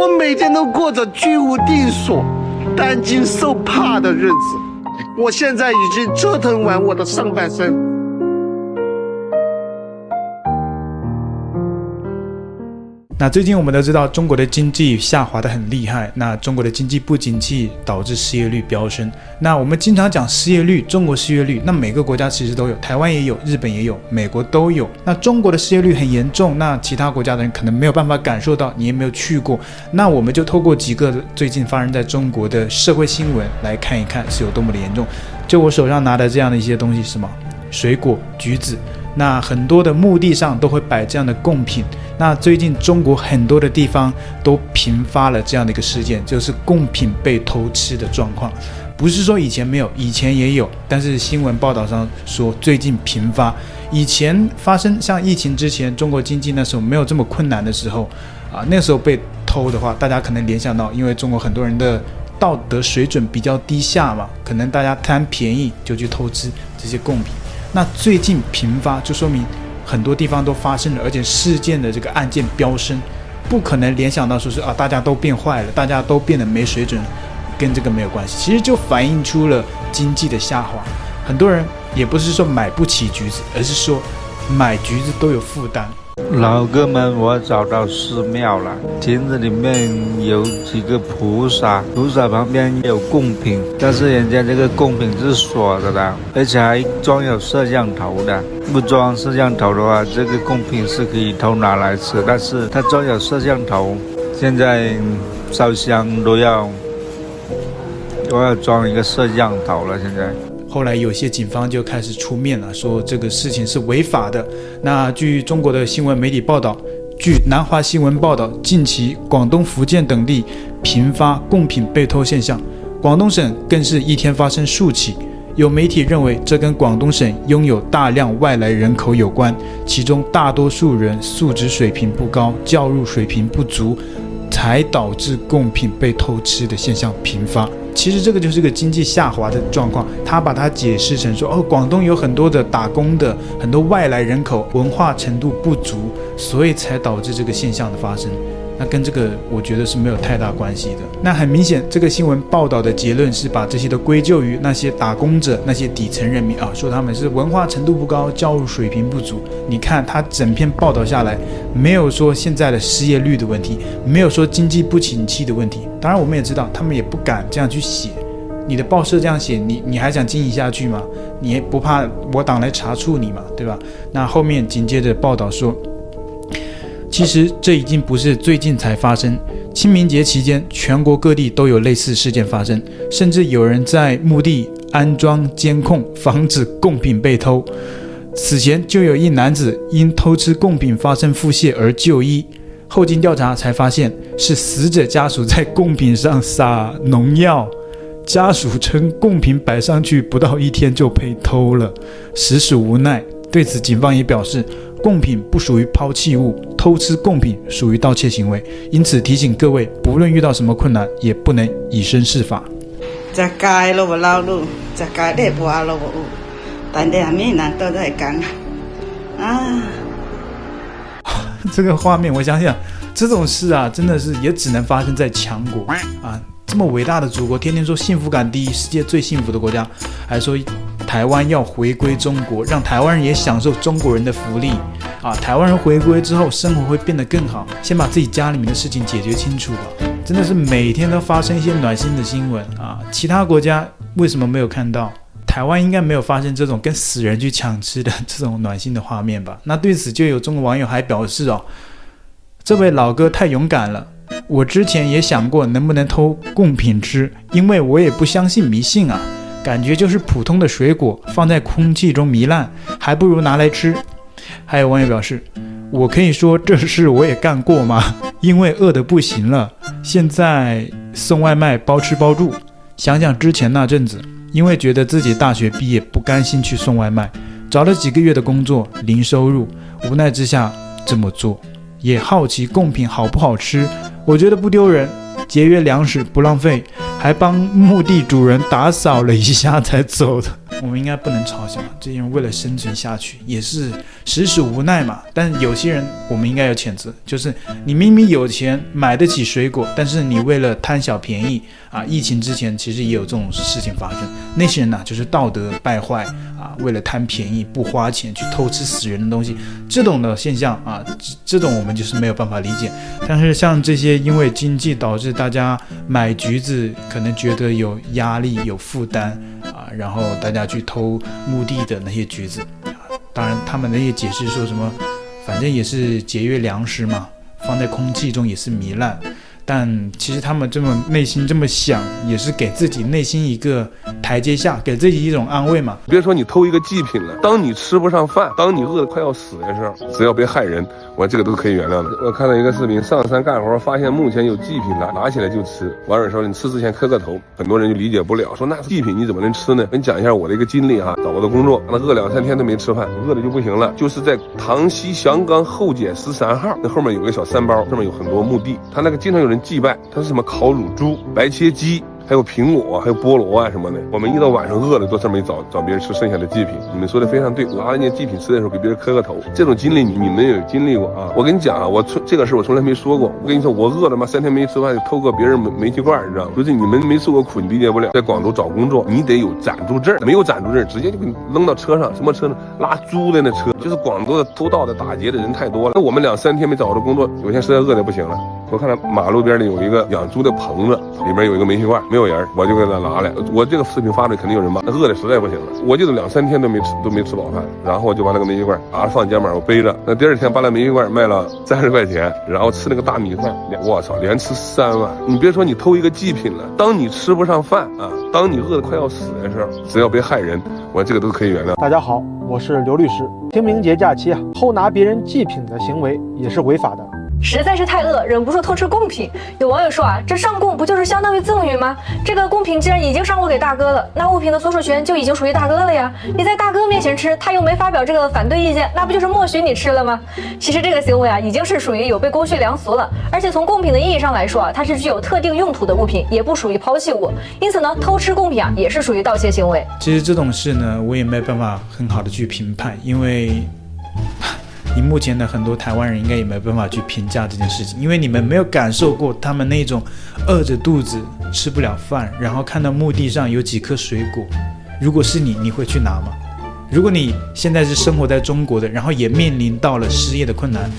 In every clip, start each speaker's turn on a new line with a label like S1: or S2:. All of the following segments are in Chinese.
S1: 我每天都过着居无定所、担惊受怕的日子。我现在已经折腾完我的上半身。
S2: 那最近我们都知道，中国的经济下滑得很厉害。那中国的经济不景气，导致失业率飙升。那我们经常讲失业率，中国失业率，那每个国家其实都有，台湾也有，日本也有，美国都有。那中国的失业率很严重，那其他国家的人可能没有办法感受到，你也没有去过。那我们就透过几个最近发生在中国的社会新闻来看一看，是有多么的严重。就我手上拿的这样的一些东西，什么水果，橘子。那很多的墓地上都会摆这样的贡品。那最近中国很多的地方都频发了这样的一个事件，就是贡品被偷吃的状况。不是说以前没有，以前也有，但是新闻报道上说最近频发。以前发生像疫情之前，中国经济那时候没有这么困难的时候，啊，那时候被偷的话，大家可能联想到，因为中国很多人的道德水准比较低下嘛，可能大家贪便宜就去偷吃这些贡品。那最近频发，就说明很多地方都发生了，而且事件的这个案件飙升，不可能联想到说是啊，大家都变坏了，大家都变得没水准，跟这个没有关系。其实就反映出了经济的下滑。很多人也不是说买不起橘子，而是说买橘子都有负担。
S3: 老哥们，我找到寺庙了。亭子里面有几个菩萨，菩萨旁边有贡品，但是人家这个贡品是锁着的，而且还装有摄像头的。不装摄像头的话，这个贡品是可以偷拿来吃。但是它装有摄像头，现在烧香都要都要装一个摄像头了。现在。
S2: 后来有些警方就开始出面了，说这个事情是违法的。那据中国的新闻媒体报道，据南华新闻报道，近期广东、福建等地频发贡品被偷现象，广东省更是一天发生数起。有媒体认为，这跟广东省拥有大量外来人口有关，其中大多数人素质水平不高，教育水平不足，才导致贡品被偷吃的现象频发。其实这个就是个经济下滑的状况，他把它解释成说，哦，广东有很多的打工的，很多外来人口，文化程度不足，所以才导致这个现象的发生。那跟这个我觉得是没有太大关系的。那很明显，这个新闻报道的结论是把这些都归咎于那些打工者、那些底层人民啊，说他们是文化程度不高、教育水平不足。你看他整篇报道下来，没有说现在的失业率的问题，没有说经济不景气的问题。当然，我们也知道，他们也不敢这样去写。你的报社这样写，你你还想经营下去吗？你不怕我党来查处你嘛，对吧？那后面紧接着报道说。其实这已经不是最近才发生。清明节期间，全国各地都有类似事件发生，甚至有人在墓地安装监控，防止贡品被偷。此前就有一男子因偷吃贡品发生腹泻而就医，后经调查才发现是死者家属在贡品上撒农药。家属称贡品摆上去不到一天就被偷了，实属无奈。对此，警方也表示。贡品不属于抛弃物，偷吃贡品属于盗窃行为，因此提醒各位，不论遇到什么困难，也不能以身试法。
S4: 在街路不绕路，在街内不阿路不乌，但两面人都在讲啊。
S2: 这个画面，我想想，这种事啊，真的是也只能发生在强国啊。这么伟大的祖国，天天说幸福感第一，世界最幸福的国家，还说。台湾要回归中国，让台湾人也享受中国人的福利啊！台湾人回归之后，生活会变得更好。先把自己家里面的事情解决清楚吧。真的是每天都发生一些暖心的新闻啊！其他国家为什么没有看到？台湾应该没有发生这种跟死人去抢吃的这种暖心的画面吧？那对此就有中国网友还表示哦，这位老哥太勇敢了。我之前也想过能不能偷贡品吃，因为我也不相信迷信啊。感觉就是普通的水果放在空气中糜烂，还不如拿来吃。还有网友表示：“我可以说这事我也干过吗？因为饿得不行了，现在送外卖包吃包住。想想之前那阵子，因为觉得自己大学毕业不甘心去送外卖，找了几个月的工作零收入，无奈之下这么做。也好奇贡品好不好吃，我觉得不丢人，节约粮食不浪费。”还帮墓地主人打扫了一下才走的。我们应该不能嘲笑这些人为了生存下去也是实属无奈嘛。但有些人我们应该要谴责，就是你明明有钱买得起水果，但是你为了贪小便宜啊！疫情之前其实也有这种事情发生，那些人呢、就是道德败坏啊，为了贪便宜不花钱去偷吃死人的东西，这种的现象啊，这种我们就是没有办法理解。但是像这些因为经济导致大家买橘子可能觉得有压力有负担啊，然后大家去偷墓地的那些橘子，啊当然他们那些解释说什么，反正也是节约粮食嘛，放在空气中也是糜烂。但其实他们这么内心这么想，也是给自己内心一个台阶下，给自己一种安慰嘛。
S5: 别说你偷一个祭品了，当你吃不上饭，当你饿得快要死的时候，只要别害人，我这个都可以原谅的。我看到一个视频，上山干活，发现墓前有祭品了，拿起来就吃。网友说你吃之前磕个头，很多人就理解不了，说那祭品你怎么能吃呢？我跟你讲一下我的一个经历哈，找我的工作，那饿两三天都没吃饭，饿的就不行了。就是在塘西翔岗后街十三号，那后面有个小山包，上面有很多墓地，他那个经常有人。祭拜，它是什么烤乳猪、白切鸡。还有苹果，还有菠萝啊什么的。我们一到晚上饿了，都上面找找别人吃剩下的祭品。你们说的非常对，拿人家祭品吃的时候给别人磕个头，这种经历你你们也有经历过啊？我跟你讲啊，我从这个事我从来没说过。我跟你说，我饿了嘛，三天没吃饭，就偷个别人煤煤气罐，你知道吗？就是你们没受过苦，你理解不了。在广州找工作，你得有暂住证，没有暂住证，直接就给你扔到车上。什么车呢？拉猪的那车。就是广州的偷盗的、打劫的人太多了。那我们两三天没找到工作，有天实在饿的不行了，我看到马路边呢有一个养猪的棚子，里面有一个煤气罐，没有人，我就给他。拿来，我这个视频发出来肯定有人骂，饿的实在不行了，我就是两三天都没吃都没吃饱饭，然后我就把那个煤气罐拿着放肩膀，我背着，那第二天把那煤气罐卖了三十块钱，然后吃那个大米饭，我操，连吃三碗。你别说你偷一个祭品了，当你吃不上饭啊，当你饿得快要死的时候，只要别害人，我这个都可以原谅。
S6: 大家好，我是刘律师。清明节假期啊，偷拿别人祭品的行为也是违法的。
S7: 实在是太饿，忍不住偷吃贡品。有网友说啊，这上贡不就是相当于赠与吗？这个贡品既然已经上过给大哥了，那物品的所属权就已经属于大哥了呀。你在大哥面前吃，他又没发表这个反对意见，那不就是默许你吃了吗？其实这个行为啊，已经是属于有悖公序良俗了。而且从贡品的意义上来说啊，它是具有特定用途的物品，也不属于抛弃物。因此呢，偷吃贡品啊，也是属于盗窃行为。
S2: 其实这种事呢，我也没办法很好的去评判，因为。你目前的很多台湾人应该也没办法去评价这件事情，因为你们没有感受过他们那种饿着肚子吃不了饭，然后看到墓地上有几颗水果。如果是你，你会去拿吗？如果你现在是生活在中国的，然后也面临到了失业的困难，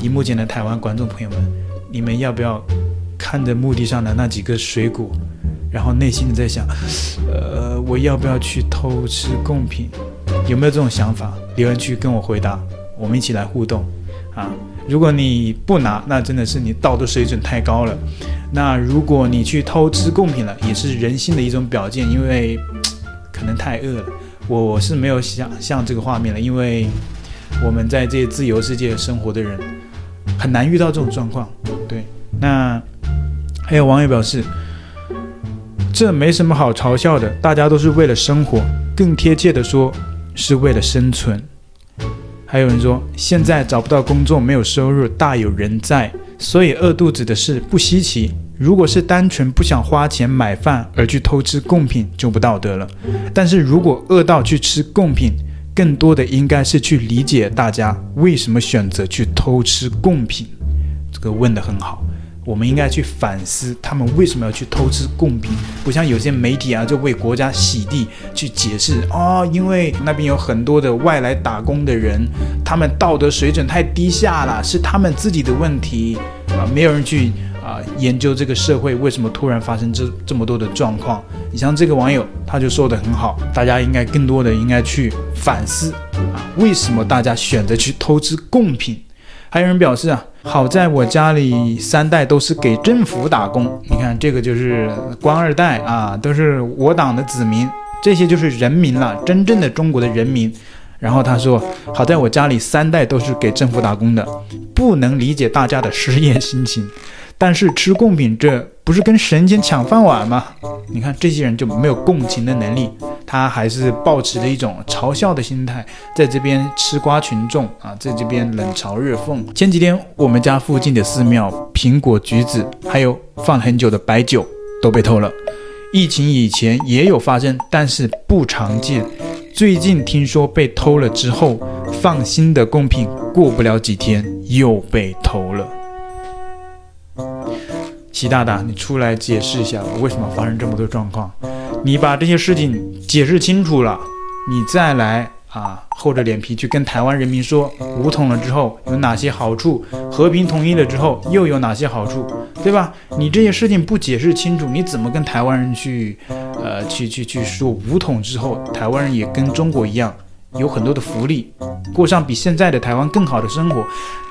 S2: 你目前的台湾观众朋友们，你们要不要看着墓地上的那几个水果，然后内心的在想，呃，我要不要去偷吃贡品？有没有这种想法？留言区跟我回答。我们一起来互动，啊！如果你不拿，那真的是你道德水准太高了。那如果你去偷吃贡品了，也是人性的一种表现，因为可能太饿了。我我是没有想象这个画面了，因为我们在这自由世界生活的人很难遇到这种状况。对，那还有网友表示，这没什么好嘲笑的，大家都是为了生活，更贴切的说是为了生存。还有人说，现在找不到工作，没有收入，大有人在，所以饿肚子的事不稀奇。如果是单纯不想花钱买饭而去偷吃贡品，就不道德了。但是如果饿到去吃贡品，更多的应该是去理解大家为什么选择去偷吃贡品。这个问得很好。我们应该去反思他们为什么要去偷吃贡品，不像有些媒体啊，就为国家洗地去解释哦，因为那边有很多的外来打工的人，他们道德水准太低下了，是他们自己的问题啊，没有人去啊研究这个社会为什么突然发生这这么多的状况。你像这个网友，他就说得很好，大家应该更多的应该去反思啊，为什么大家选择去偷吃贡品？还有人表示啊。好在我家里三代都是给政府打工，你看这个就是官二代啊，都是我党的子民，这些就是人民了，真正的中国的人民。然后他说，好在我家里三代都是给政府打工的，不能理解大家的失业心情。但是吃贡品，这不是跟神仙抢饭碗吗？你看这些人就没有共情的能力，他还是抱持着一种嘲笑的心态，在这边吃瓜群众啊，在这边冷嘲热讽。前几天我们家附近的寺庙，苹果、橘子，还有放很久的白酒都被偷了。疫情以前也有发生，但是不常见。最近听说被偷了之后，放心的贡品过不了几天又被偷了。习大大，你出来解释一下，为什么发生这么多状况？你把这些事情解释清楚了，你再来。啊，厚着脸皮去跟台湾人民说，武统了之后有哪些好处，和平统一了之后又有哪些好处，对吧？你这些事情不解释清楚，你怎么跟台湾人去，呃，去去去说武统之后，台湾人也跟中国一样有很多的福利，过上比现在的台湾更好的生活？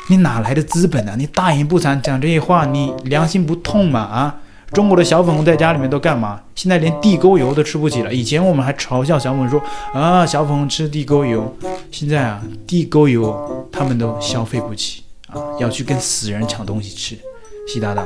S2: 你哪来的资本啊？你大言不惭讲这些话，你良心不痛吗？啊？中国的小粉红在家里面都干嘛？现在连地沟油都吃不起了。以前我们还嘲笑小粉红说啊，小粉红吃地沟油。现在啊，地沟油他们都消费不起啊，要去跟死人抢东西吃。习大大，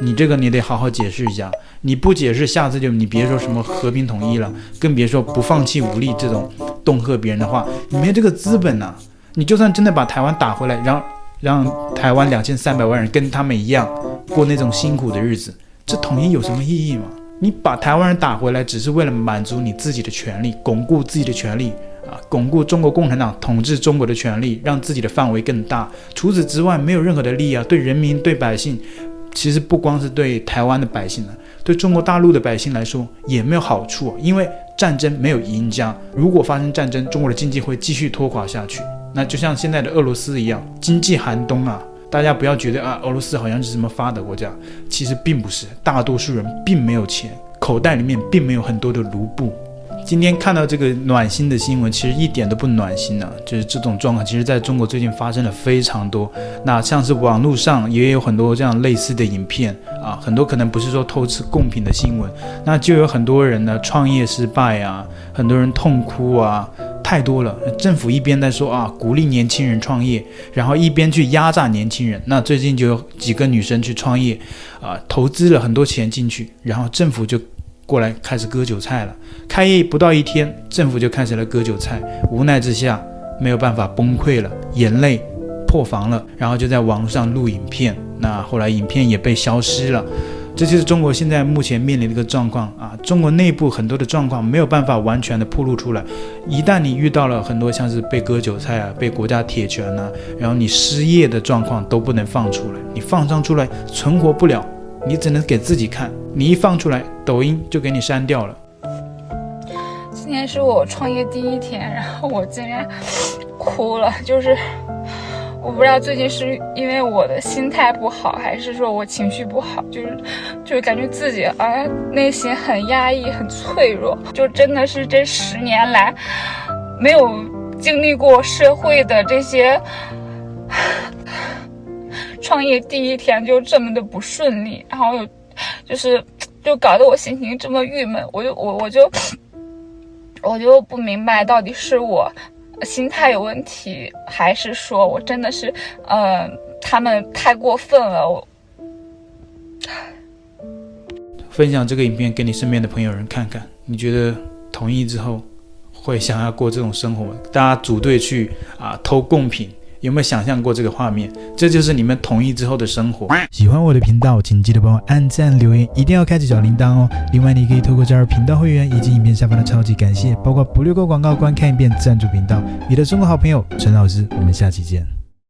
S2: 你这个你得好好解释一下。你不解释，下次就你别说什么和平统一了，更别说不放弃武力这种恫吓别人的话。你没这个资本呐、你就算真的把台湾打回来，让让台湾两千三百万人跟他们一样过那种辛苦的日子。这统一有什么意义吗？你把台湾人打回来，只是为了满足你自己的权利，巩固自己的权利啊，巩固中国共产党统治中国的权利，让自己的范围更大。除此之外，没有任何的利益啊！对人民、对百姓，其实不光是对台湾的百姓呢，对中国大陆的百姓来说也没有好处啊。因为战争没有赢家，如果发生战争，中国的经济会继续拖垮下去。那就像现在的俄罗斯一样，经济寒冬啊。大家不要觉得啊，俄罗斯好像是什么发达国家，其实并不是。大多数人并没有钱，口袋里面并没有很多的卢布。今天看到这个暖心的新闻，其实一点都不暖心呢、就是这种状况，其实在中国最近发生了非常多。那像是网络上也有很多这样类似的影片啊，很多可能不是说偷吃贡品的新闻，那就有很多人呢创业失败啊，很多人痛哭啊。太多了，政府一边在说啊，鼓励年轻人创业，然后一边去压榨年轻人。那最近就有几个女生去创业，啊，投资了很多钱进去，然后政府就 过来开始割韭菜了。开业不到一天，政府就开始了割韭菜，无奈之下没有办法崩溃了，眼泪破防了，然后就在网络上录影片。那后来影片也被消失了。这就是中国现在目前面临的一个状况啊！中国内部很多的状况没有办法完全的暴露出来。一旦你遇到了很多像是被割韭菜啊、被国家铁拳呐、啊，然后你失业的状况都不能放出来。你放上出来存活不了，你只能给自己看。你一放出来，抖音就给你删掉了。
S8: 今天是我创业第一天，然后我竟然哭了，就是。我不知道最近是因为我的心态不好，还是说我情绪不好，就是就是感觉自己啊内心很压抑、很脆弱，就真的是这十年来没有经历过社会的这些创业第一天就这么的不顺利，然后又就是就搞得我心情这么郁闷，我就我我就我就不明白到底是我。心态有问题，还是说我真的是，嗯、呃，他们太过分了。我
S2: 分享这个影片给你身边的朋友人看看，你觉得同意之后会想要过这种生活吗？大家组队去啊偷贡品。有没有想象过这个画面？这就是你们同意之后的生活。喜欢我的频道，请记得帮我按赞、留言，一定要开启小铃铛哦。另外，你可以透过加入频道会员以及影片下方的超级感谢，包括不略过广告、观看一遍赞助频道。你的中国好朋友陈老师，我们下期见。